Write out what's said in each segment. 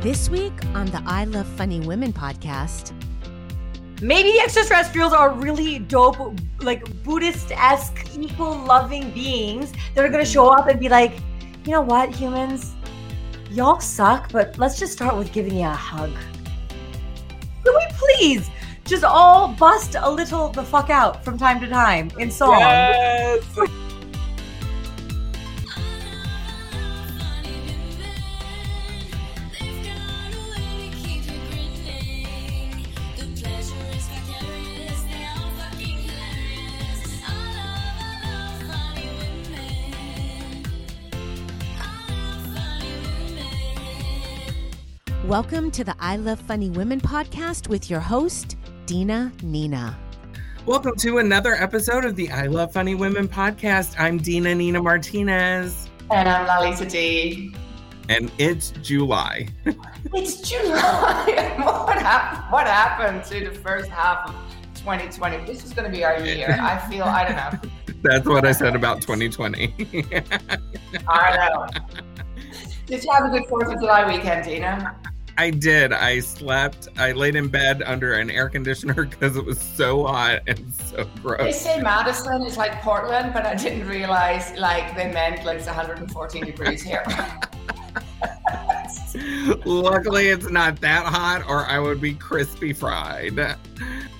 This week on the I Love Funny Women podcast. Maybe the extraterrestrials are really dope, like Buddhist esque, equal loving beings that are going to show up and be like, you know what, humans? Y'all suck, but let's just start with giving you a hug. Can we please just all bust a little the fuck out from time to time in song? Yes. Welcome to the I Love Funny Women podcast with your host, Dina Nina. Welcome to another episode of the I Love Funny Women podcast. I'm Dina Nina Martinez. And I'm Lalita Dee. And it's July. it's July. what, hap- what happened to the first half of 2020? This is going to be our year. I feel, I don't know. That's what I said about 2020. I know. Did you have a good 4th of July weekend, Dina? I did. I slept. I laid in bed under an air conditioner because it was so hot and so gross. They say Madison is like Portland, but I didn't realize like they meant like it's 114 degrees here. Luckily, it's not that hot, or I would be crispy fried.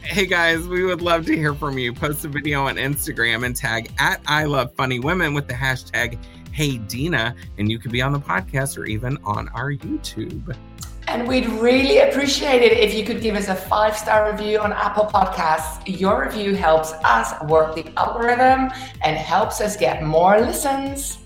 Hey guys, we would love to hear from you. Post a video on Instagram and tag at I Love Funny Women with the hashtag Hey Dina, and you could be on the podcast or even on our YouTube. And we'd really appreciate it if you could give us a five star review on Apple Podcasts. Your review helps us work the algorithm and helps us get more listens.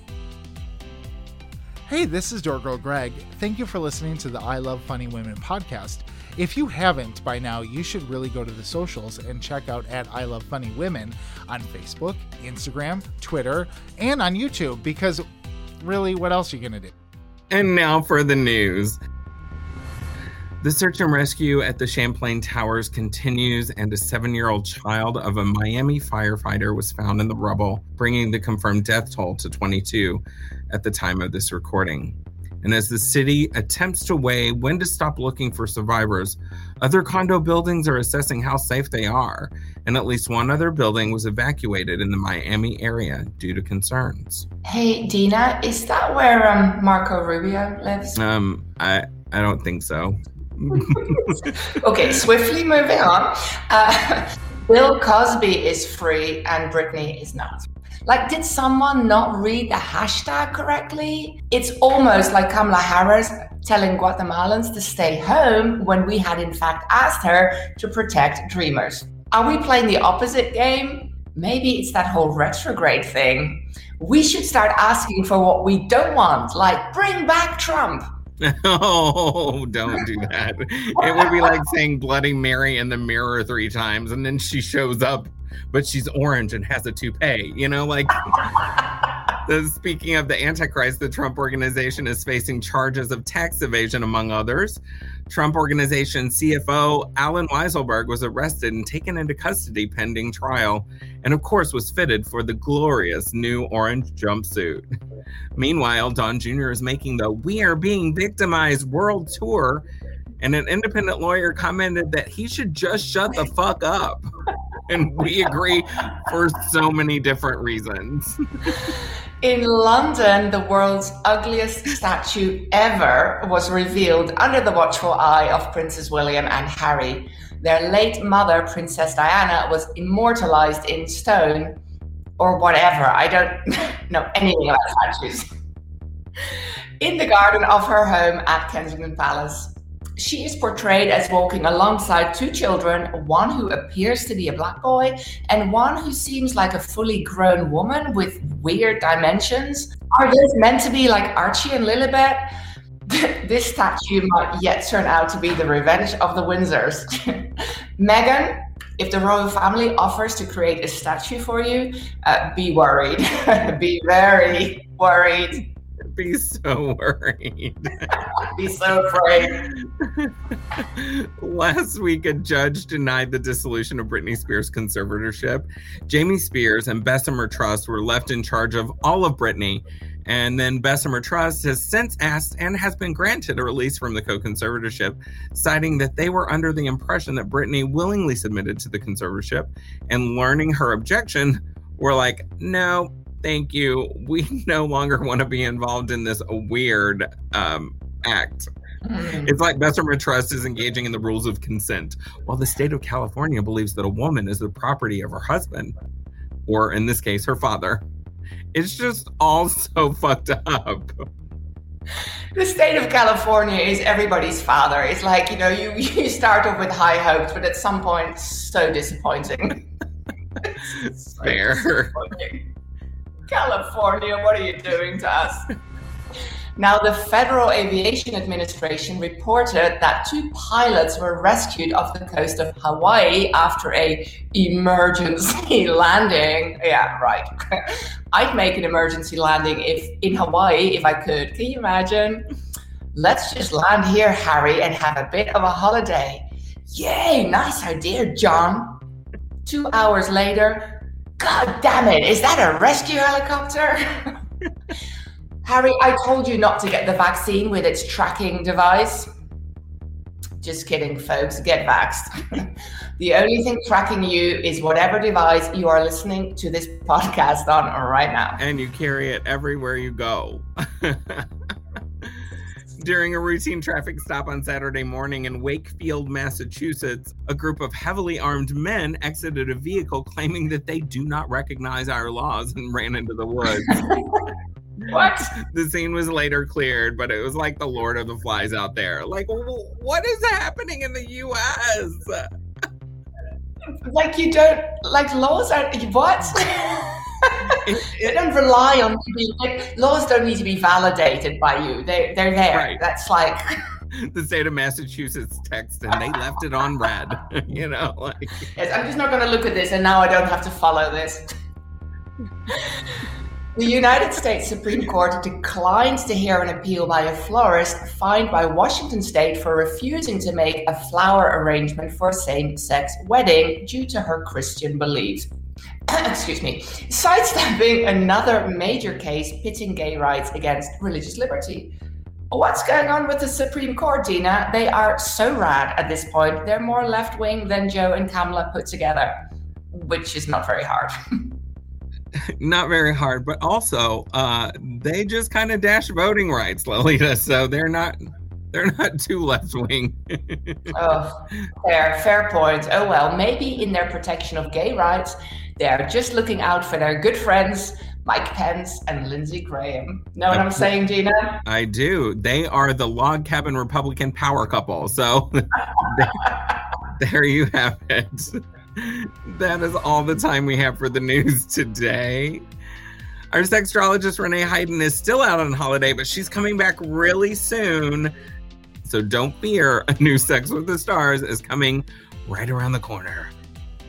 Hey, this is Door Girl Gregg. Thank you for listening to the I Love Funny Women podcast. If you haven't by now, you should really go to the socials and check out at I Love Funny Women on Facebook, Instagram, Twitter, and on YouTube because really, what else are you going to do? And now for the news. The search and rescue at the Champlain Towers continues, and a seven year old child of a Miami firefighter was found in the rubble, bringing the confirmed death toll to 22 at the time of this recording. And as the city attempts to weigh when to stop looking for survivors, other condo buildings are assessing how safe they are, and at least one other building was evacuated in the Miami area due to concerns. Hey, Dina, is that where um, Marco Rubio lives? Um, I I don't think so. okay, swiftly moving on. Uh, Bill Cosby is free and Britney is not. Like, did someone not read the hashtag correctly? It's almost like Kamala Harris telling Guatemalans to stay home when we had, in fact, asked her to protect dreamers. Are we playing the opposite game? Maybe it's that whole retrograde thing. We should start asking for what we don't want, like bring back Trump. Oh, don't do that. It would be like saying Bloody Mary in the mirror three times and then she shows up, but she's orange and has a toupee. You know, like speaking of the Antichrist, the Trump organization is facing charges of tax evasion, among others. Trump Organization CFO Allen Weisselberg was arrested and taken into custody pending trial, and of course was fitted for the glorious new orange jumpsuit. Meanwhile, Don Jr. is making the We Are Being Victimized world tour, and an independent lawyer commented that he should just shut the fuck up. And we agree for so many different reasons. In London, the world's ugliest statue ever was revealed under the watchful eye of Princes William and Harry. Their late mother, Princess Diana, was immortalized in stone or whatever. I don't know anything about statues. In the garden of her home at Kensington Palace. She is portrayed as walking alongside two children, one who appears to be a black boy and one who seems like a fully grown woman with weird dimensions. Are those meant to be like Archie and Lilibet? this statue might yet turn out to be the revenge of the Windsors. Meghan, if the royal family offers to create a statue for you, uh, be worried. be very worried. Be so worried. be so afraid. Last week, a judge denied the dissolution of Britney Spears' conservatorship. Jamie Spears and Bessemer Trust were left in charge of all of Britney, And then Bessemer Trust has since asked and has been granted a release from the co conservatorship, citing that they were under the impression that Britney willingly submitted to the conservatorship and learning her objection, were like, no, thank you. We no longer want to be involved in this weird um, act. Mm. It's like Bessemer Trust is engaging in the rules of consent, while the state of California believes that a woman is the property of her husband, or in this case, her father. It's just all so fucked up. The state of California is everybody's father. It's like, you know, you, you start off with high hopes, but at some point, so disappointing. It's so Fair. disappointing. California, what are you doing to us? Now, the Federal Aviation Administration reported that two pilots were rescued off the coast of Hawaii after a emergency landing. Yeah, right. I'd make an emergency landing if in Hawaii if I could. Can you imagine? Let's just land here, Harry, and have a bit of a holiday. Yay, nice idea, John. Two hours later, God damn it, is that a rescue helicopter? Harry, I told you not to get the vaccine with its tracking device. Just kidding, folks. Get vaxxed. the only thing tracking you is whatever device you are listening to this podcast on right now. and you carry it everywhere you go. During a routine traffic stop on Saturday morning in Wakefield, Massachusetts, a group of heavily armed men exited a vehicle claiming that they do not recognize our laws and ran into the woods. What? the scene was later cleared, but it was like the Lord of the Flies out there. Like, what is happening in the US? Like you don't like laws are what? they don't rely on be like laws don't need to be validated by you. They they're there. Right. That's like the state of Massachusetts text and they left it on red. you know, like Yes, I'm just not going to look at this, and now I don't have to follow this. the United States Supreme Court declined to hear an appeal by a florist fined by Washington State for refusing to make a flower arrangement for a same sex wedding due to her Christian beliefs. Excuse me. Sidestepping another major case pitting gay rights against religious liberty. What's going on with the Supreme Court, Dina? They are so rad at this point. They're more left wing than Joe and Kamala put together, which is not very hard. not very hard, but also uh they just kind of dash voting rights, Lalita. So they're not they're not too left wing. oh, fair, fair point. Oh well, maybe in their protection of gay rights, they are just looking out for their good friends Mike Pence and Lindsey Graham. Know what I'm saying, Gina? I do. They are the log cabin Republican power couple. So there you have it. That is all the time we have for the news today. Our sexologist Renee Hayden is still out on holiday, but she's coming back really soon. So don't fear, a new Sex with the Stars is coming right around the corner.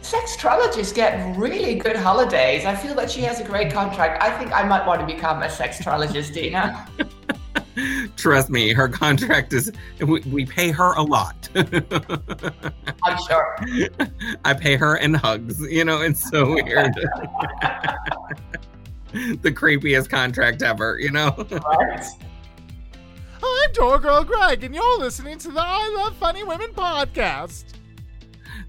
Sextrologists get really good holidays. I feel that she has a great contract. I think I might want to become a sextrologist, Dina. Trust me, her contract is, we, we pay her a lot. I'm sure. I pay her in hugs. You know, it's so weird. the creepiest contract ever, you know? Right? I'm Door Girl Gregg, and you're listening to the I Love Funny Women podcast.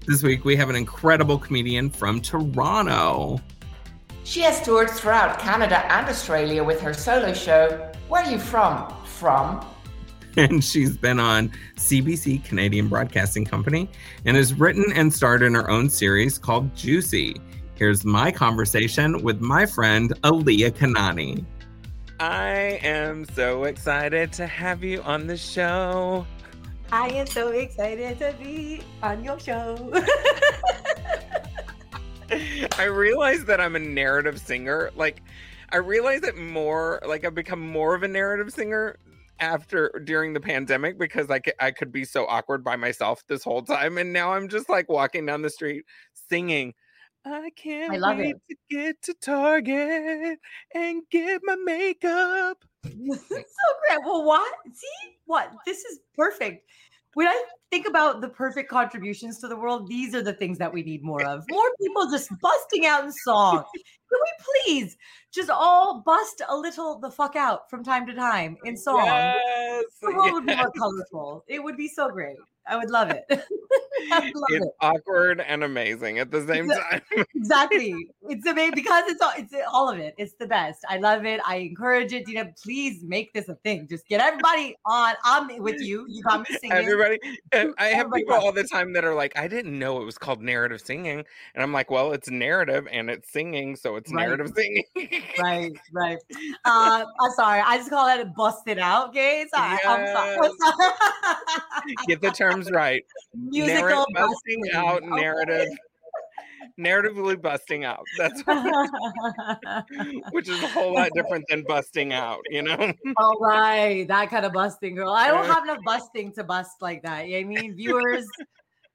This week we have an incredible comedian from Toronto. She has toured throughout Canada and Australia with her solo show. Where are you from? From? And she's been on CBC Canadian Broadcasting Company and has written and starred in her own series called Juicy. Here's my conversation with my friend Aliya Kanani. I am so excited to have you on the show. I am so excited to be on your show. I realize that I'm a narrative singer. Like, I realize that more, like, I've become more of a narrative singer after during the pandemic because I, c- I could be so awkward by myself this whole time. And now I'm just like walking down the street singing. I can't I love wait it. to get to Target and get my makeup. so great. Well, what? See what? This is perfect. When I think about the perfect contributions to the world, these are the things that we need more of. More people just busting out in song. Can we please just all bust a little the fuck out from time to time in song? Yes, The world would be more colorful. It would be so great. I would love it. I love It's it. awkward and amazing at the same time. Exactly. It's amazing because it's all it's all of it. It's the best. I love it. I encourage it. Dina, please make this a thing. Just get everybody on. I'm with you. You got me singing. Everybody, eh, and I have Everybody people all the time that are like, I didn't know it was called narrative singing. And I'm like, well, it's narrative and it's singing, so it's Right. narrative singing. Right, right. Uh, I'm sorry. I just call it busted out, okay? Sorry. I'm sorry. Get the terms right. Musical Narrat- busting out Okay. narrative. Narratively busting out. That's which is a whole lot different than busting out, you know? All right, that kind of busting, girl. I don't have enough busting to bust like that. You know I mean, viewers,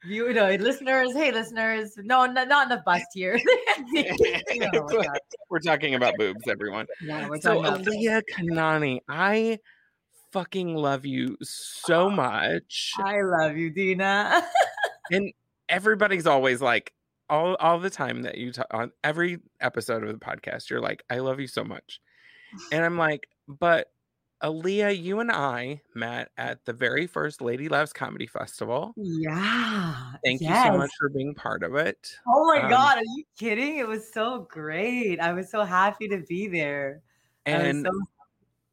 view, no, listeners. Hey, listeners, no, no not enough bust here. You know. We're talking about boobs, everyone. Yeah, we're So talking about- Aliya Kanani, I fucking love you so much. I love you, Dina. And everybody's always like, all all the time that you talk on every episode of the podcast, you're like, I love you so much. And I'm like, but Aliya, you and I met at the very first Lady Loves Comedy Festival. yeah. Thank you so much for being part of it. Oh my Um, god, are you kidding? It was so great. I was so happy to be there. I And so-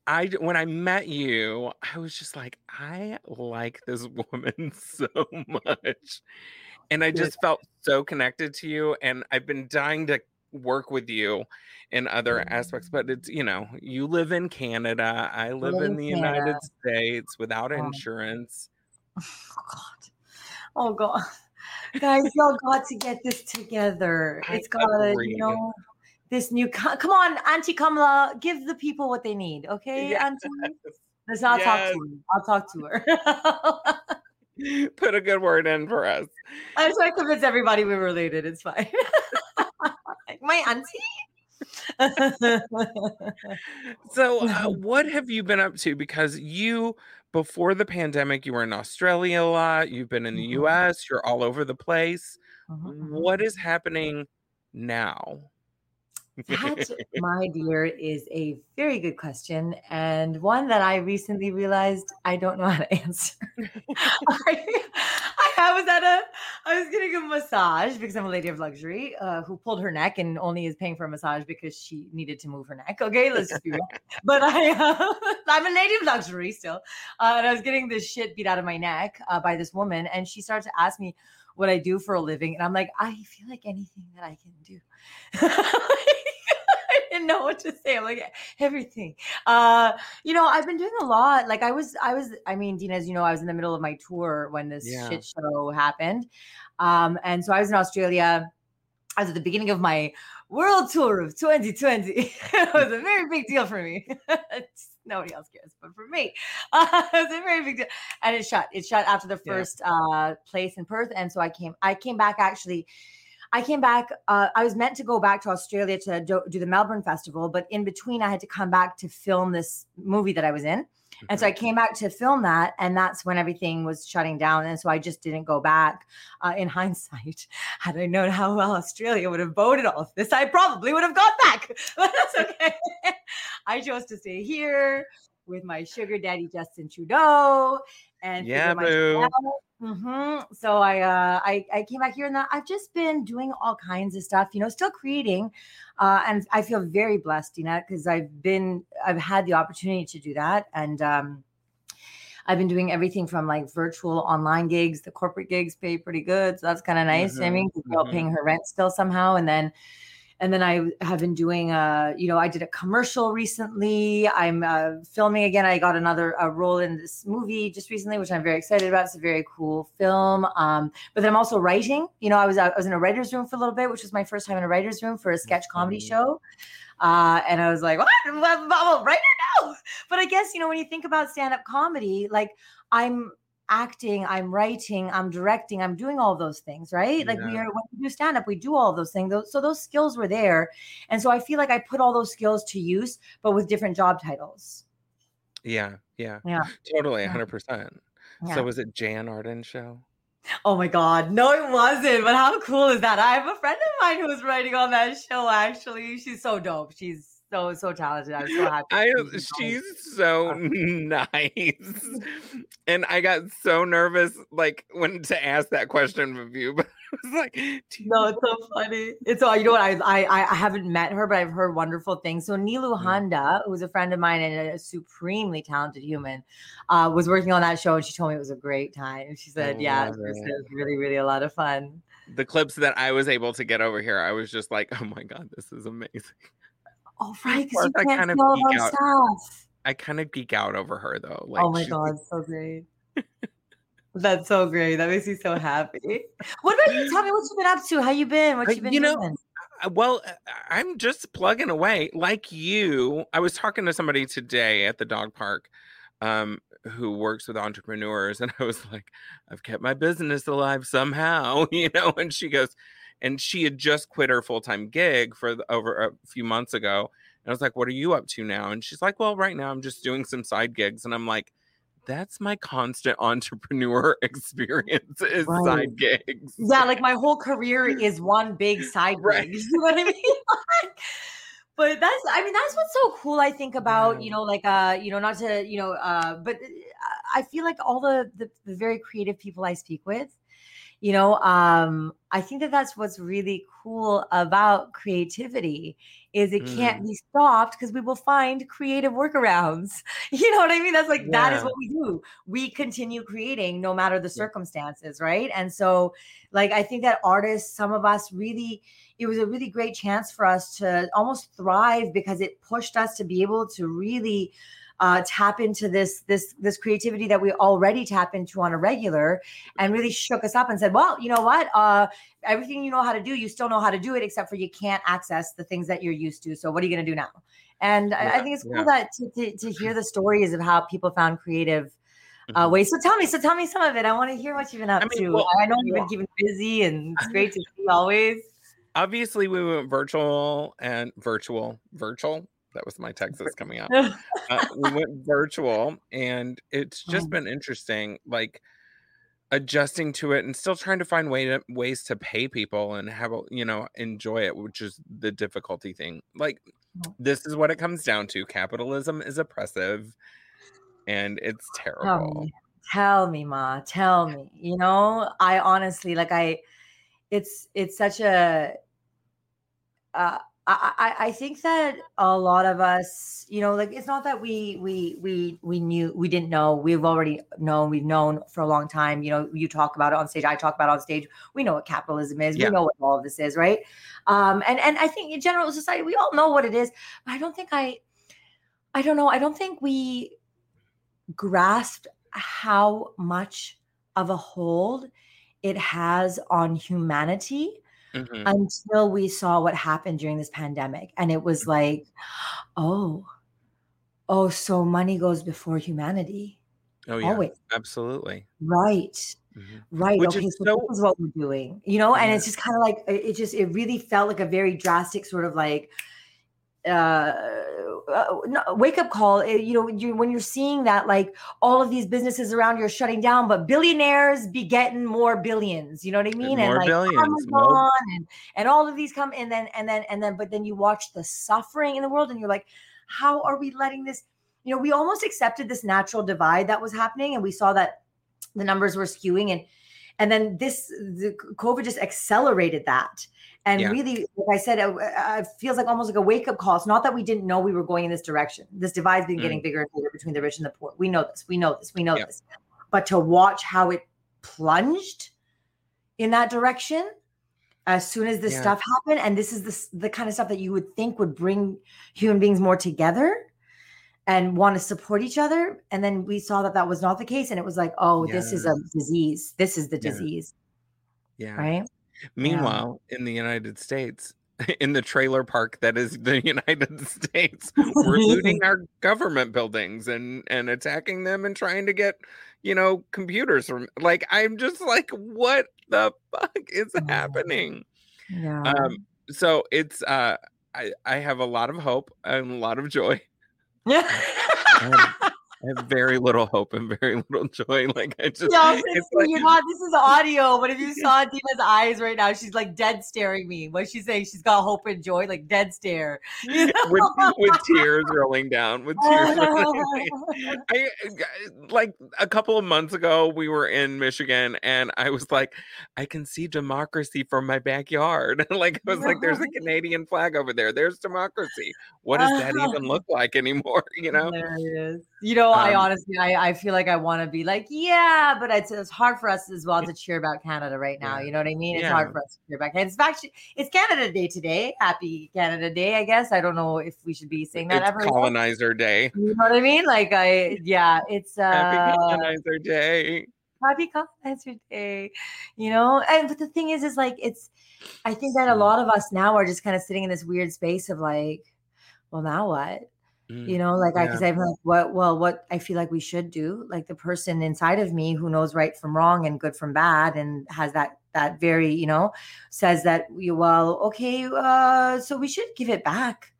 I when I met you, I was just like, I like this woman so much. And I just felt so connected to you. And I've been dying to work with you in other aspects. Mm. But it's, you know, you live in Canada. I live live in the Canada. United States without Oh. insurance. oh god. Oh god. Guys, y'all got to get this together. It's gotta, you know, this new come on, Auntie Kamala, give the people what they need, okay, Yes. Auntie? Let's not talk to her. I'll talk to her. Put a good word in for us. I'm trying to convince everybody we're related. It's fine. My auntie. So, uh, Mm-hmm. what have you been up to? Because you, before the pandemic, you were in Australia a lot. You've been in the Mhm. US. You're all over the place. Mhm, mhm. What is happening now? That, my dear, is a very good question and one that I recently realized I don't know how to answer. I, I was at a, I was getting a massage because I'm a lady of luxury uh, who pulled her neck and only is paying for a massage because she needed to move her neck. Okay, let's just be real. But I, uh, I'm a lady of luxury still, uh, and I was getting this shit beat out of my neck uh, by this woman, and she started to ask me what I do for a living, and I'm like, I feel like anything that I can do. I didn't know what to say. I'm like everything. Uh, you know, I've been doing a lot. Like I was, I was. I mean, Dina, as you know, I was in the middle of my tour when this Yeah. shit show happened, um, and so I was in Australia. I was at the beginning of my world tour of 2020. it was a very big deal for me. Nobody else cares, but for me, uh, it was a very big deal. And it shut. It shut after the Yeah. first uh, place in Perth, and so I came. I came back actually. I came back. Uh, I was meant to go back to Australia to do, do the Melbourne Festival, but in between, I had to come back to film this movie that I was in. And so I came back to film that, and that's when everything was shutting down. And so I just didn't go back. Uh, in hindsight, had I known how well Australia would have voted all of this, I probably would have gone back. But that's okay. I chose to stay here with my sugar daddy Justin Trudeau and Yeah, figure my shit boo. Mhm. So I, uh, I I came back here and I've just been doing all kinds of stuff, you know, still creating, uh, and I feel very blessed, you know, because I've been I've had the opportunity to do that, and um, I've been doing everything from like virtual online gigs. The corporate gigs pay pretty good, so that's kind of nice. I Mhm, mean, mhm. paying her rent still somehow, and then and then I have been doing uh you know I did a commercial recently. I'm uh, filming again. I got another a role in this movie just recently, which I'm very excited about. It's a very cool film. Um, but then I'm also writing. You know, I was I was in a writer's room for a little bit, which was my first time in a writer's room for a sketch comedy show. Uh, and I was like, what? I'm a writer now. But I guess, you know, when you think about stand up comedy, like I'm acting, I'm writing, I'm directing, I'm doing all those things, right? Like we are, when we do stand up, we do all those things. Those, so those skills were there. And so I feel like I put all those skills to use, but with different job titles. Yeah, yeah, Yeah. totally, Yeah. hundred percent. Yeah. So was it Jann Arden show? Oh my god, no, it wasn't. But how cool is that? I have a friend of mine who was writing on that show. Actually, she's so dope. She's so so talented. I'm so happy. I she's so nice. And I got so nervous like when to ask that question of you, but I was like, you No, it's so funny. It's all you know what I I I haven't met her, but I've heard wonderful things. So Nilu Honda, who's a friend of mine and a supremely talented human, uh, was working on that show, and she told me it was a great time. And she said, I "Yeah, it was, it. it was really really a lot of fun." the clips that I was able to get over here, I was just like, oh my god, this is amazing. Oh right, because you I can't kind of geek out. stuff. I kind of geek out over her though. Like, oh my god, so great. That's so great. That makes me so happy. What about you? Tell me what you've been up to. How you been? What you been you know, doing? Well, uh, I'm just plugging away like you. I was talking to somebody today at the dog park um, who works with entrepreneurs, and I was like, I've kept my business alive somehow, you know. And she goes, and she had just quit her full time gig for the, over a few months ago. And I was like, What are you up to now? And she's like, Well, right now I'm just doing some side gigs. And I'm like, that's my constant entrepreneur experience is Right. side gigs. Yeah, like my whole career is one big side Right. gig. You know what I mean? Like, but that's I mean that's what's so cool I think about, you know, like uh, you know, not to, you know, uh but I feel like all the the, the very creative people I speak with, you know, um I think that that's what's really cool about creativity is it can't be stopped because we will find creative workarounds. You know what I mean? That's like that is what we do. We continue creating no matter the circumstances, right? And so like I think that artists, some of us really it was a really great chance for us to almost thrive because it pushed us to be able to really uh, tap into this this this creativity that we already tap into on a regular and really shook us up and said well you know what uh, everything you know how to do you still know how to do it except for you can't access the things that you're used to so what are you going to do now and I, I think it's cool yeah. that to, to, to hear the stories of how people found creative uh, Mhm. ways. So tell me, so tell me some of it. I want to hear what you've been up I mean, to. well, I know you've been keeping busy, and it's great to see always. obviously we went virtual and virtual virtual that was my texas coming out uh, we went virtual and it's just Oh. been interesting like adjusting to it and still trying to find way to, ways to pay people and have you know enjoy it which is the difficulty thing like Oh. this is what it comes down to capitalism is oppressive and it's terrible tell me, ma, tell me. You know, I honestly like I. It's it's such a. Uh, I, I think that a lot of us, you know, like it's not that we we we we knew we didn't know. We've already known. We've known for a long time. You know, you talk about it on stage. I talk about it on stage. We know what capitalism is. Yeah. We know what all of this is, right? Um, and and I think in general society, we all know what it is. But I don't think I. I don't know. I don't think we grasped how much of a hold it has on humanity Mhm. until we saw what happened during this pandemic. And it was like, oh, oh, so money goes before humanity. oh yeah Always. absolutely Right. Mhm. Right. Which okay. is So, so- this is what we're doing, you know, and Yeah. it's just kind of like it just it really felt like a very drastic sort of like uh, uh wake up call eh, you know when you when you're seeing that like all of these businesses around you are shutting down but billionaires be getting more billions you know what i mean? More and like billions, more- Amazon and, and all of these come and then and then and then but then you watch the suffering in the world and you're like how are we letting this you know we almost accepted this natural divide that was happening and we saw that the numbers were skewing and and then this the covid just accelerated that. And Yeah. really like i said uh, it, uh, it feels like almost like a wake-up call. It's not that we didn't know we were going in this direction. This divide's been getting mm. bigger and bigger between the rich and the poor. We know this. We know this. We know this. But to watch how it plunged in that direction as soon as this Yeah. stuff happened and this is the, the kind of stuff that you would think would bring human beings more together and want to support each other and then we saw that that was not the case and it was like oh this is a disease this is the Yeah. disease yeah right Meanwhile, in the United States, in the trailer park that is the United States, we're looting our government buildings and and attacking them and trying to get, you know, computers from like I'm just like what the fuck is Yeah. happening? yeah Um so it's uh I I have a lot of hope and a lot of joy. Yeah I I have very little hope and very little joy. Like I just, Yo, it's like- you're not. This is audio, but if you saw Dina's eyes right now, she's like dead staring me. What she's saying, she's got hope and joy, like dead stare. You know? with, with tears rolling down, with tears. rolling down. I like a couple of months ago, we were in Michigan, and I was like, I can see democracy from my backyard. like I was like, there's a Canadian flag over there. There's democracy. What does that even look like anymore? You know? There it is. You know, I Um, honestly, I, I feel like I want to be like, yeah, but it's, it's hard for us as well to cheer about Canada right now. Yeah. You know what I mean? It's Yeah. hard for us to cheer about Canada. It's actually, it's Canada Day today. Happy Canada Day, I guess. I don't know if we should be saying that It's ever. again. colonizer day. You know what I mean? Like, I, yeah, it's, uh, Happy colonizer day. happy colonizer day you know and but the thing is is like it's i think that a lot of us now are just kind of sitting in this weird space of like well now what Mm. you know like i Yeah. because i'm like what well what i feel like we should do like the person inside of me who knows right from wrong and good from bad and has that that very you know says that we well okay uh so we should give it back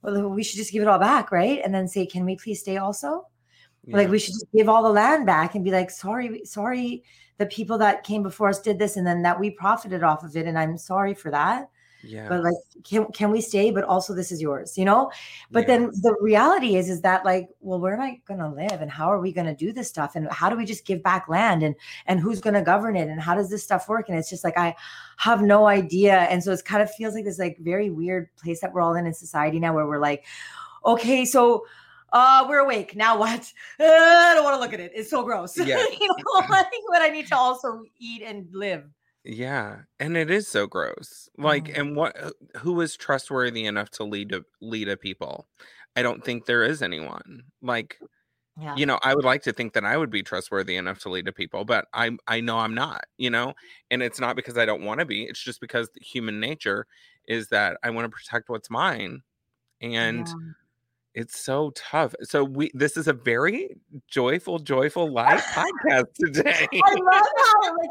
well we should just give it all back right and then say can we please stay also like we should just give all the land back and be like, sorry, sorry, the people that came before us did this and then that we profited off of it. And I'm sorry for that. Yeah. But like, can can we stay? But also this is yours, you know? But yeah. then the reality is, is that like, well, where am I gonna live? And how are we gonna do this stuff? And how do we just give back land and and who's gonna govern it? And how does this stuff work? And it's just like I have no idea. And so it's kind of feels like this like very weird place that we're all in in society now where we're like, okay, so uh, we're awake. Now what? Uh, I don't want to look at it. It's so gross. Yeah. you know, like, but I need to also eat and live. Yeah, and it is so gross. Like, Mhm. and what? uh, Who is trustworthy enough to lead a lead a people? I don't think there is anyone. Like, Yeah. you know, I would like to think that I would be trustworthy enough to lead a people, but I I know I'm not. You know, and it's not because I don't want to be. It's just because the human nature is that I want to protect what's mine, and Yeah. It's so tough. So we this is a very joyful, joyful live podcast today. I love how like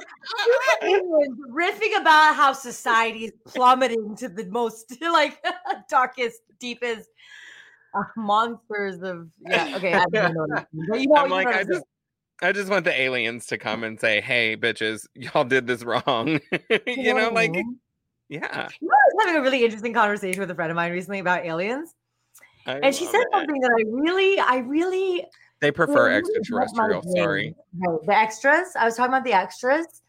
everyone's riffing about how society is plummeting to the most like darkest, deepest uh, monsters of yeah. Okay, I don't know. what you you know, I'm like, I just, I just want the aliens to come and say, "Hey, bitches, y'all did this wrong." you know, like, yeah. You know, I was having a really interesting conversation with a friend of mine recently about aliens, I and she said it. something that I really, I really They prefer really extraterrestrial. Sorry. Right, the extras. I was talking about the extras,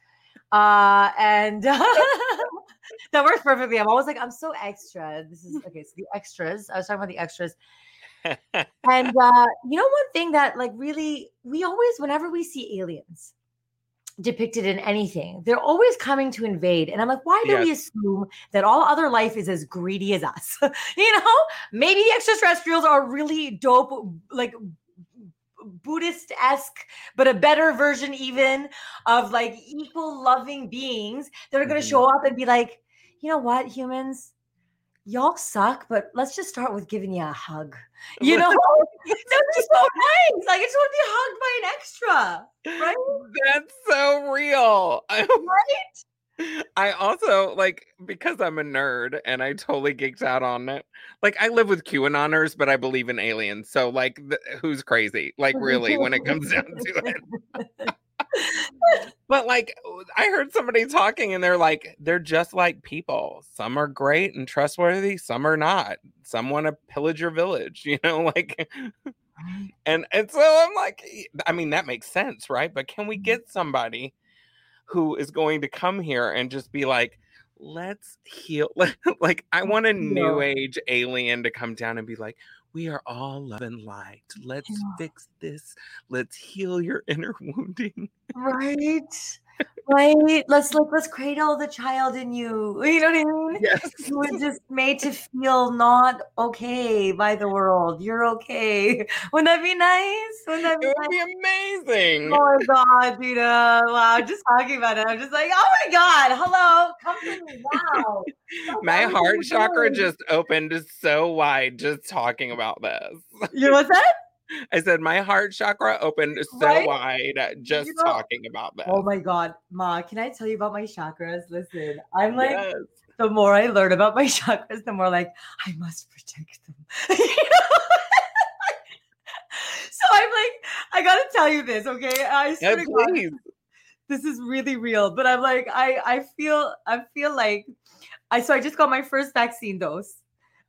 uh, and that works perfectly. I'm always like, I'm so extra. This is okay. So the extras. I was talking about the extras, and uh, you know, one thing that like really, we always, whenever we see aliens depicted in anything, they're always coming to invade. And I'm like, why do we assume that all other life is as greedy as us? you know, maybe the extraterrestrials are really dope, like Buddhist esque, but a better version even of like equal loving beings that are going to Mhm. show up and be like, you know what, humans, y'all suck, but let's just start with giving you a hug. You know, that'd be so nice. Like, I just want to be hugged by an extra, right? That's so real. Right? I also like because I'm a nerd and I totally geeked out on it. Like I live with QAnoners, but I believe in aliens. So like, th- who's crazy? Like really, when it comes down to it. But like, I heard somebody talking, and they're like, they're just like people. Some are great and trustworthy. Some are not. Some want to pillage your village. You know, like. And and so I'm like, I mean, that makes sense, right? But can we mm-hmm. get somebody who is going to come here and just be like, let's heal? Like, I want a new age alien to come down and be like, we are all love and light. Let's Yeah. fix this. Let's heal your inner wounding. Right. Right. Let's like let's cradle the child in you. You know what I mean? Yes. You were just made to feel not okay by the world. You're okay. Wouldn't that be nice? Wouldn't that be It nice? be amazing. Oh my god, Dina. Wow, just talking about it. I'm just like, oh my god, hello. Come to me. Wow. My heart chakra doing? just opened so wide just talking about this. You know what's that? I said my heart chakra opened so Right? wide uh, just know- talking about this. Oh my god, Ma, can I tell you about my chakras? Listen, I'm like Yes. the more I learn about my chakras, the more like I must protect them. You know? so I'm like, I gotta tell you this, okay? I Yeah, to God, this is really real. But I'm like, I I feel I feel like I so I just got my first vaccine dose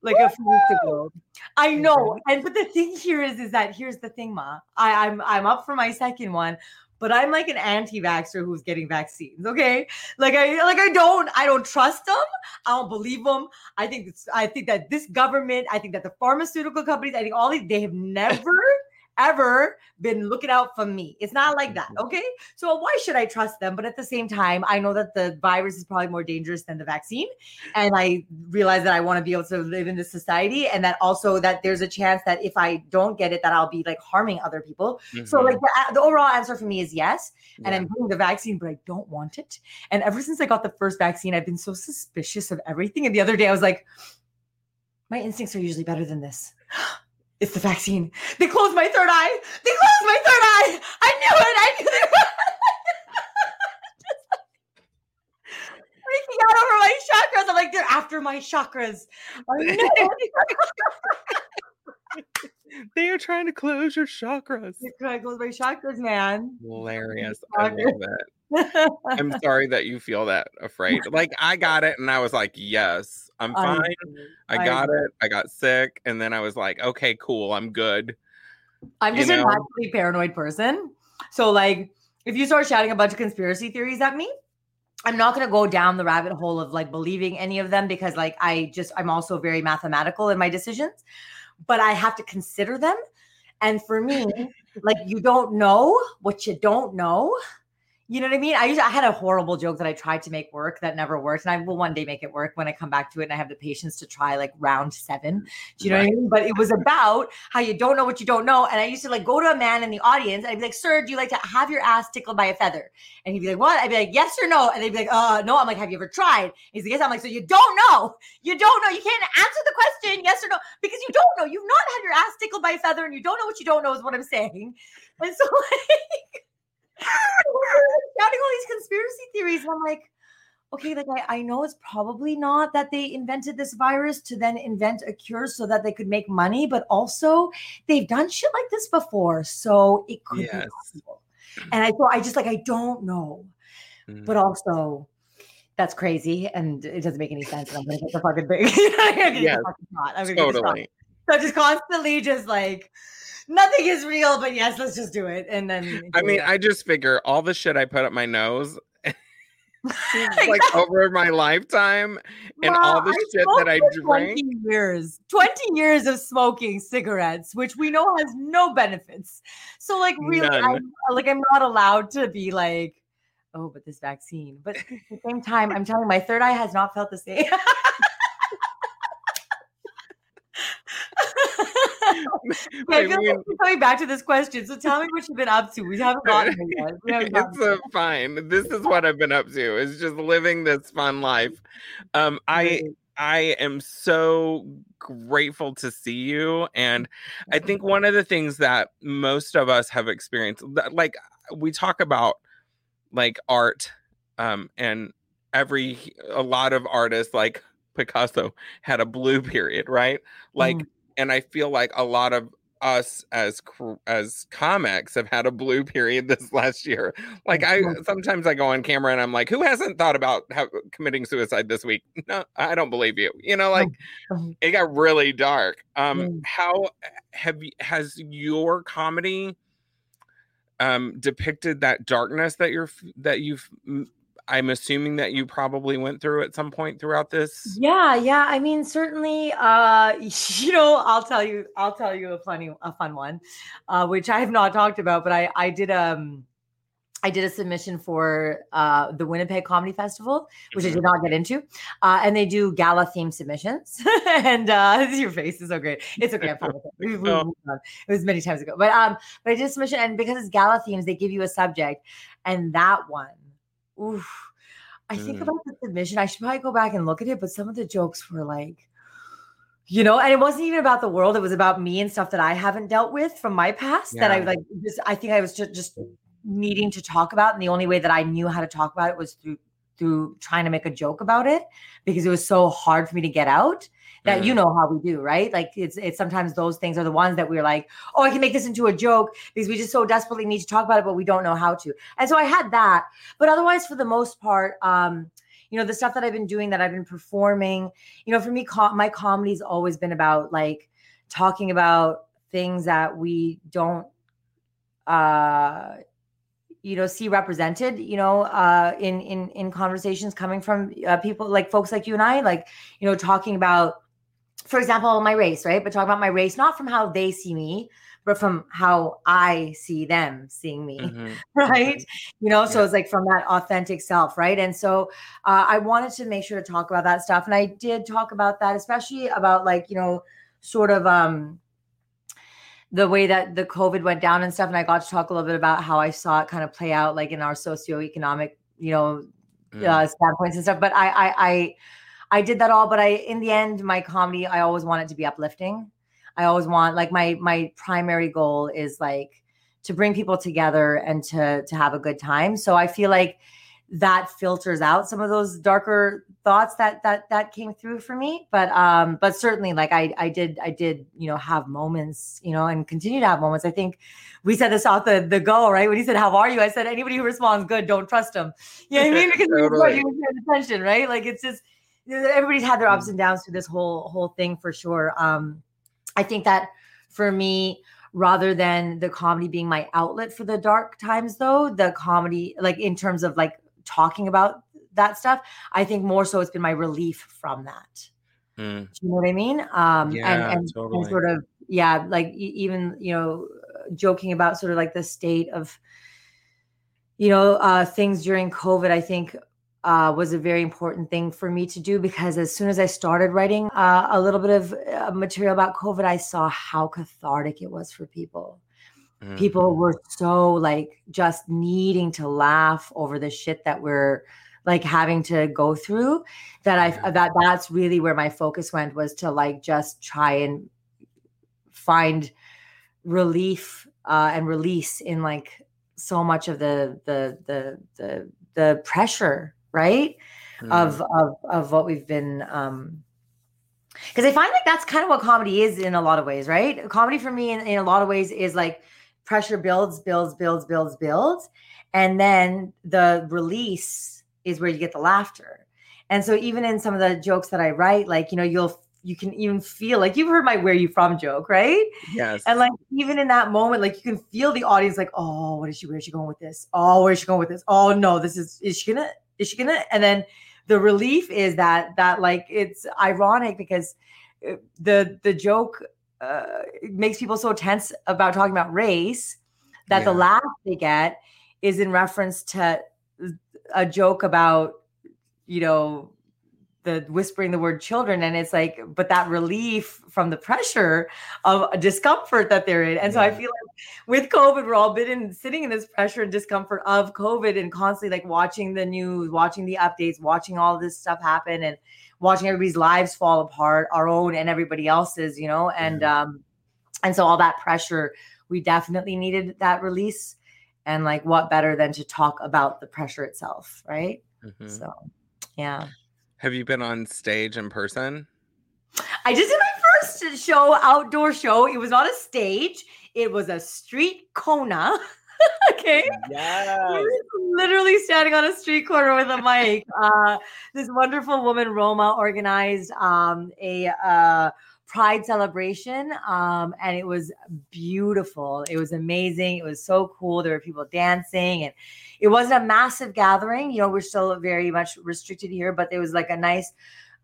like a few weeks ago. I know, and but the thing here is, is that here's the thing, Ma. I, I'm I'm up for my second one, but I'm like an anti-vaxxer who's getting vaccines. Okay, like I like I don't I don't trust them. I don't believe them. I think it's, I think that this government, I think that the pharmaceutical companies, I think all these they have never ever been looking out for me. It's not like that. Okay. So why should I trust them? But at the same time, I know that the virus is probably more dangerous than the vaccine. And I realize that I want to be able to live in this society and that also that there's a chance that if I don't get it, that I'll be like harming other people. So Mhm. like the, the overall answer for me is yes. And Yeah. I'm getting the vaccine, but I don't want it. And ever since I got the first vaccine, I've been so suspicious of everything. And the other day I was like, my instincts are usually better than this. It's the vaccine. They closed my third eye. They closed my third eye. I knew it. I knew they were freaking out over my chakras. I'm like, they're after my chakras. I knew it. they are trying to close your chakras. They're trying to close my chakras, man. Hilarious. I love it. I'm sorry that you feel that afraid. Like I got it and I was like, yes, I'm fine. I I got know. it. I got sick. And then I was like, okay, cool. I'm good. I'm you just a know? naturally paranoid person. So, like, if you start shouting a bunch of conspiracy theories at me, I'm not going to go down the rabbit hole of like believing any of them because, like, I just, I'm also very mathematical in my decisions, but I have to consider them. And for me, like, you don't know what you don't know. You know what I mean? I used I had a horrible joke that I tried to make work that never worked, and I will one day make it work when I come back to it and I have the patience to try like round seven. Do you know what I mean? But it was about how you don't know what you don't know. And I used to like go to a man in the audience and I'd be like, Sir, do you like to have your ass tickled by a feather? And he'd be like, What? I'd be like, Yes or no? And they'd be like, Uh, no. I'm like, Have you ever tried? He's like, Yes. I'm like, So you don't know. You don't know. You can't answer the question, yes or no, because you don't know. You've not had your ass tickled by a feather and you don't know what you don't know, is what I'm saying. And so, like, shouting all these conspiracy theories. And I'm like, okay, like I, I know it's probably not that they invented this virus to then invent a cure so that they could make money, but also they've done shit like this before. So it could Yes. be possible. And I thought I just like I don't know. Mm. But also that's crazy and it doesn't make any sense. And I'm gonna get the fucking thing. I'm gonna get the fucking shot. I'm gonna get the shot. totally. So just constantly just like nothing is real, but yes, let's just do it. And then I mean, I just figure all the shit I put up my nose like over my lifetime and all the Ma, shit that I drank. 20 years 20 years of smoking cigarettes which we know has no benefits so like really I'm, like i'm not allowed to be like oh but this vaccine but at the same time i'm telling you my third eye has not felt the same I I feel like we're coming back to this question. So tell me what you've been up to. We haven't gotten there yet. Haven't gotten it's there uh, fine. This is what I've been up to. Is just living this fun life. Um, I. I am so grateful to see you. And I think one of the things that most of us have experienced, like we talk about like art, um, and every a lot of artists like Picasso had a blue period, right? Like, Mm. And I feel like a lot of us as as comics have had a blue period this last year. Like I sometimes I go on camera and I'm like, who hasn't thought about how, committing suicide this week? No, I don't believe you. You know, like Mhm. it got really dark. Um, Mm. how have you, has your comedy um depicted that darkness that you're that you've I'm assuming that you probably went through at some point throughout this. Yeah, yeah. I mean, certainly. Uh, you know, I'll tell you. I'll tell you a funny, a fun one, uh, which I have not talked about. But I, I did um, I did a submission for uh the Winnipeg Comedy Festival, which I did not get into. Uh, and they do gala theme submissions. and uh, your face is so great. It's okay. I'm fine with it. Oh. It was many times ago. But um, but I did a submission, and because it's gala themes, they give you a subject, and that one, oof. I think Mm. about the submission. I should probably go back and look at it, but some of the jokes were like, you know, and it wasn't even about the world. It was about me and stuff that I haven't dealt with from my past that I Yeah. like. Just, I think I was just, just needing to talk about, and the only way that I knew how to talk about it was through through trying to make a joke about it because it was so hard for me to get out that you Mm. know how we do, right? Like it's it's sometimes those things are the ones that we're like, oh, I can make this into a joke because we just so desperately need to talk about it, but we don't know how to. And so I had that, but otherwise, for the most part, um, you know, the stuff that I've been doing, that I've been performing, you know, for me, com- my comedy's always been about like talking about things that we don't uh you know see represented you know uh in in in conversations coming from uh, people like folks like you and I like you know talking about for example my race right but talk about my race not from how they see me but from how I see them seeing me Mhm. right you know so Yeah. it's like from that authentic self right and so uh, i wanted to make sure to talk about that stuff and i did talk about that especially about like you know sort of um the way that the covid went down and stuff and i got to talk a little bit about how i saw it kind of play out like in our socioeconomic you know Mm. uh, standpoints and stuff but I, I i i did that all but i in the end my comedy i always want it to be uplifting. I always want like my my primary goal is like to bring people together and to to have a good time. So i feel like that filters out some of those darker thoughts that that that came through for me. But um but certainly like i i did i did you know have moments you know and continue to have moments. I think we said this off the the go right? When he said how are you? I said anybody who responds good don't trust them you know what i mean? Because Totally. you pay attention right? Like it's just everybody's had their ups and downs through this whole whole thing for sure. Um i think that for me rather than the comedy being my outlet for the dark times though the comedy like in terms of like talking about that stuff i think more so it's been my relief from that. Mm. do you know what i mean? Um Yeah, and, and, and sort of yeah like even you know joking about sort of like the state of you know uh things during covid i think uh, was a very important thing for me to do because as soon as I started writing uh, a little bit of uh, material about COVID, I saw how cathartic it was for people Mm. people were so like just needing to laugh over the shit that we're like having to go through that i that that's really where my focus went was to like just try and find relief uh and release in like so much of the the the the, the pressure right Mm. of of of what we've been um because I find like that's kind of what comedy is in a lot of ways, right? Comedy for me in, in a lot of ways is like pressure builds, builds, builds, builds, builds. And then the release is where you get the laughter. And so even in some of the jokes that I write, like, you know, you'll you can even feel like you've heard my where you from joke, right? yes. And like even in that moment, like you can feel the audience like, oh, what is she? Where's she going with this? Oh, where's she going with this? Oh no, this is is she gonna is she gonna? And then the relief is that that like it's ironic because uh, the the joke uh, makes people so tense about talking about race that the laugh they get is in reference to a joke about you know the whispering the word children and it's like but that relief from the pressure of discomfort that they're in. And so i feel like with covid we're all been in, sitting in this pressure and discomfort of covid and constantly like watching the news watching the updates watching all this stuff happen and watching everybody's lives fall apart our own and everybody else's you know? And um and so all that pressure we definitely needed that release. And like what better than to talk about the pressure itself right? Mhm. so yeah Have you been on stage in person? I just did my first show, outdoor show. It was not a stage, it was a street Kona. okay. I was Literally standing on a street corner with a mic. Uh, this wonderful woman, Roma, organized um, a uh, pride celebration, um, and it was beautiful. It was amazing. It was so cool. There were people dancing, and it wasn't a massive gathering. You know, we're still very much restricted here, but there was like a nice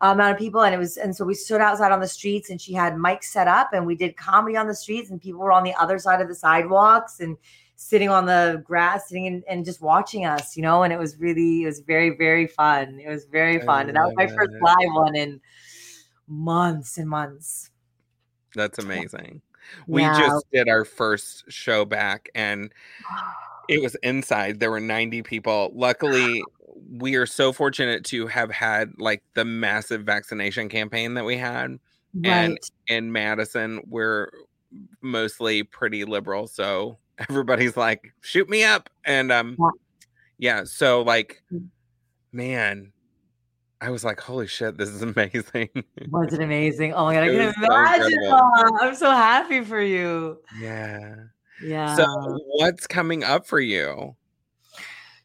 amount of people and it was and so we stood outside on the streets and she had mics set up and we did comedy on the streets and people were on the other side of the sidewalks and sitting on the grass sitting and, and just watching us you know and it was really it was very very fun it was very fun and that was my first live one in months and months That's amazing. We Yeah. just did our first show back and it was inside. There were 90 people. Luckily, we are so fortunate to have had like the massive vaccination campaign that we had And- right in Madison. We're mostly pretty liberal, so everybody's like, "Shoot me up." And um Yeah. yeah, so like Mm. man, I was like, holy shit, this is amazing. Was it amazing? Oh my god, I can so imagine. I'm so happy for you. yeah. Yeah. So what's coming up for you?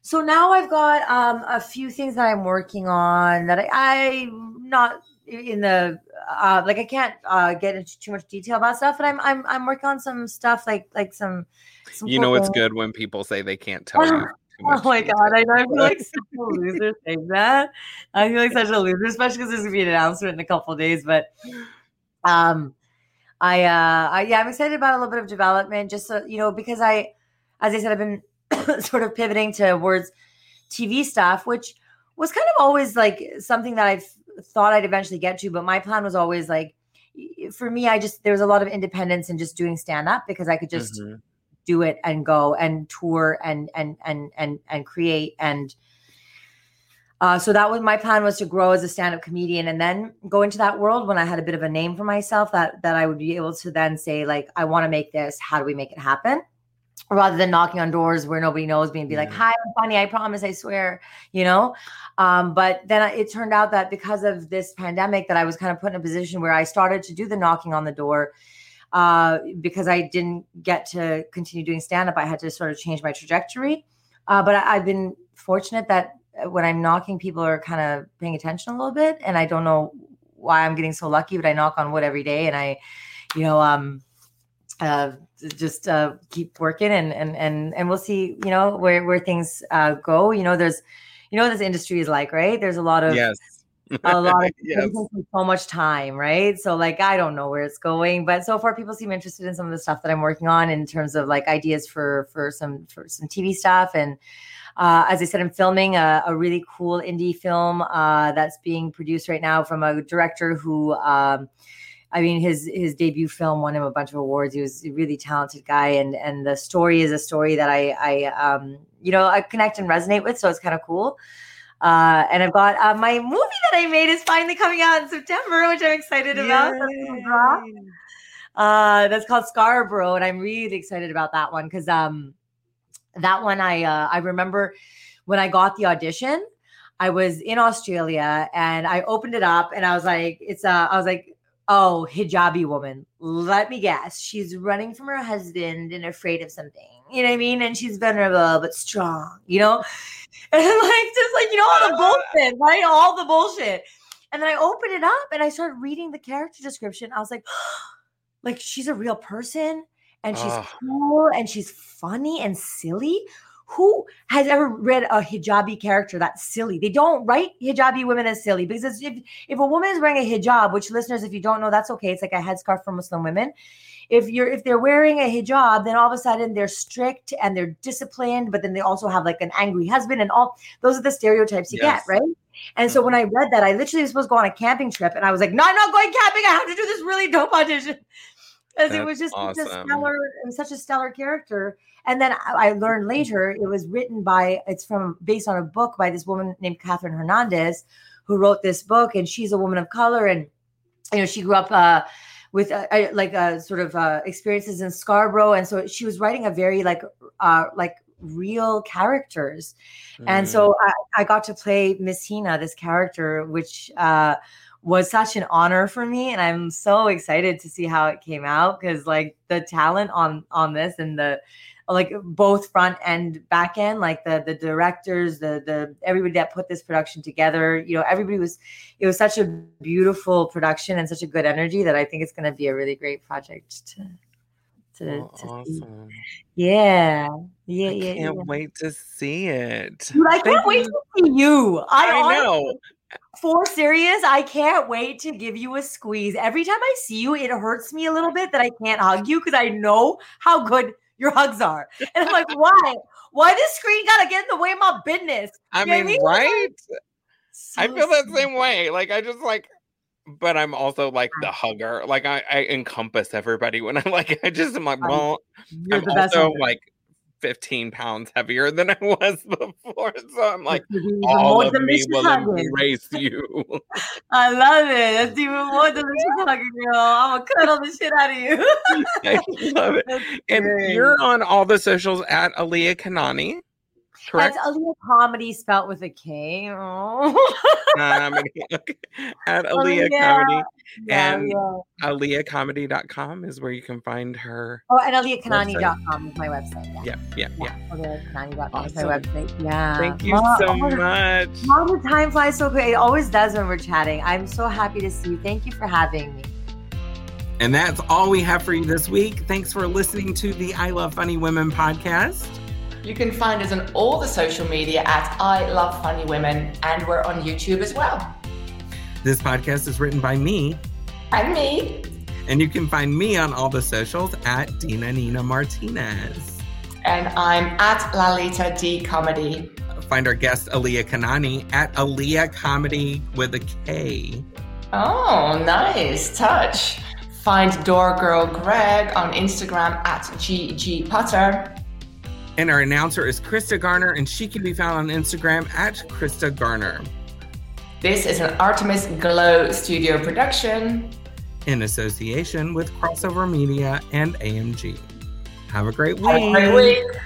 So now I've got um, a few things that I'm working on that I, I'm not in the uh, like I can't uh, get into too much detail about stuff, but I'm I'm I'm working on some stuff like like some. some You cool know it's things. good when people say they can't tell you. Oh my god, I know I feel like such a loser saying that. I feel like such a loser, especially because there's gonna be an announcement in a couple of days. But um I uh I, yeah, I'm excited about a little bit of development, just so you know, because I as I said, I've been sort of pivoting towards TV stuff, which was kind of always like something that I've thought I'd eventually get to, but my plan was always like for me, I just there was a lot of independence in just doing stand up because I could just Mhm. Do it and go and tour and and and and and create. And uh, so that was my plan was to grow as a stand-up comedian and then go into that world when I had a bit of a name for myself that that I would be able to then say like I want to make this. How do we make it happen? Rather than knocking on doors where nobody knows me and be like hi I'm funny I promise I swear you know? Um, but then I- it turned out that because of this pandemic that I was kind of put in a position where I started to do the knocking on the door uh, because I didn't get to continue doing stand up. I had to sort of change my trajectory. Uh, but I, I've been fortunate that when I'm knocking, people are kind of paying attention a little bit. And I don't know why I'm getting so lucky, but I knock on wood every day and I, you know, um, uh, just uh, keep working and, and, and, and we'll see, you know, where, where things uh, go. You know, there's, you know, what this industry is like, right? There's a lot of, Yes. A lot of Yes. so much time, right? So like I don't know where it's going, but so far people seem interested in some of the stuff that I'm working on in terms of like ideas for for some for some TV stuff. And uh, as I said, I'm filming a, a really cool indie film uh, that's being produced right now from a director who. Um, I mean, his his debut film won him a bunch of awards. He was a really talented guy, and and the story is a story that I I um you know I connect and resonate with. So it's kind of cool. Uh, and I've got uh, my movie that I made is finally coming out in September, which I'm excited about. That's. Uh, that's called Scarborough, and I'm really excited about that one because um, that one I uh, I remember when I got the audition, I was in Australia and I opened it up and I was like, it's uh, I was like, oh, hijabi woman. Let me guess, she's running from her husband and afraid of something. You know what I mean? And she's vulnerable but strong. You know, and like just like you know all the uh-huh. bullshit, right? All the bullshit. And then I opened it up and I started reading the character description. I was like, like she's a real person and she's cool and she's funny and silly. Who has ever read a hijabi character that's silly? They don't write hijabi women as silly because it's- if if a woman is wearing a hijab, which listeners, if you don't know, that's okay. It's like a headscarf for Muslim women. If you're if they're wearing a hijab, then all of a sudden they're strict and they're disciplined, but then they also have like an angry husband and all those are the stereotypes you Yes. get, right? And so when mm-hmm. I read that, I literally was supposed to go on a camping trip, and I was like, "No, I'm not going camping. I have to do this really dope audition." Because it was just such a stellar, such a stellar character. And then I learned later it was written by, it's from based on a book by this woman named Catherine Hernandez, who wrote this book, and she's a woman of color, and you know she grew up uh, with uh, like uh, sort of uh, experiences in Scarborough, and so she was writing a very like uh, like real characters and Mm. so I, I got to play Miss Hina, this character, which uh, was such an honor for me, and I'm so excited to see how it came out because like the talent on on this and the like both front and back end, like the the directors, the the everybody that put this production together, you know, everybody was it was such a beautiful production and such a good energy that I think it's going to be a really great project to to, Oh, to see. awesome. Yeah, yeah, I yeah. can't yeah. wait to see it. Dude, I Thank can't wait to see you. I, I know. for serious, I can't wait to give you a squeeze. Every time I see you, it hurts me a little bit that I can't hug you because I know how good your hugs are. And I'm like, why? Why this screen gotta get in the way of my business? I You I mean, mean? right? I So feel that same way. Like I just like but I'm also like the hugger. Like I, I encompass everybody when I'm like I just am like, well, You're I'm also hugger. like 15 pounds heavier than I was before. So I'm like, This is even all of me will hugging. embrace you. I love it. That's even more delicious hugging, girl. I'm gonna cuddle the shit out of you. I love it. That's And great. you're on all the socials at Aliya Kanani. Correct. That's Aliya Comedy spelt with a K. Oh. Comedy. Okay. At oh, Aliya Aliya. Comedy. Yeah, And- yeah. AliyaKomedy.com is where you can find her. Oh, and AliyaKanani.com is my website. Yeah. Yeah, yeah, yeah. AliyaKanani.com is my website. Yeah. Thank you Mom, so oh, much. Mom, the time flies so quick. It always does when we're chatting. I'm so happy to see you. Thank you for having me. And that's all we have for you this week. Thanks for listening to the I Love Funny Women podcast. You can find us on all the social media at I Love Funny Women, and we're on YouTube as well. This podcast is written by me, And me. and you can find me on all the socials at Dina Nina Martinez. And I'm at Lalita Dee Comedy. Find our guest Aliya Kanani at Aliya Comedy with a K. Oh, nice touch. Find Door Girl Gregg on Instagram at GG Potter. And our announcer is Crysta Garner, and she can be found on Instagram at Crysta Garner This is an Artemis Glow studio production. in association with Crossover Media and AMG. Have a great week. Have a great week.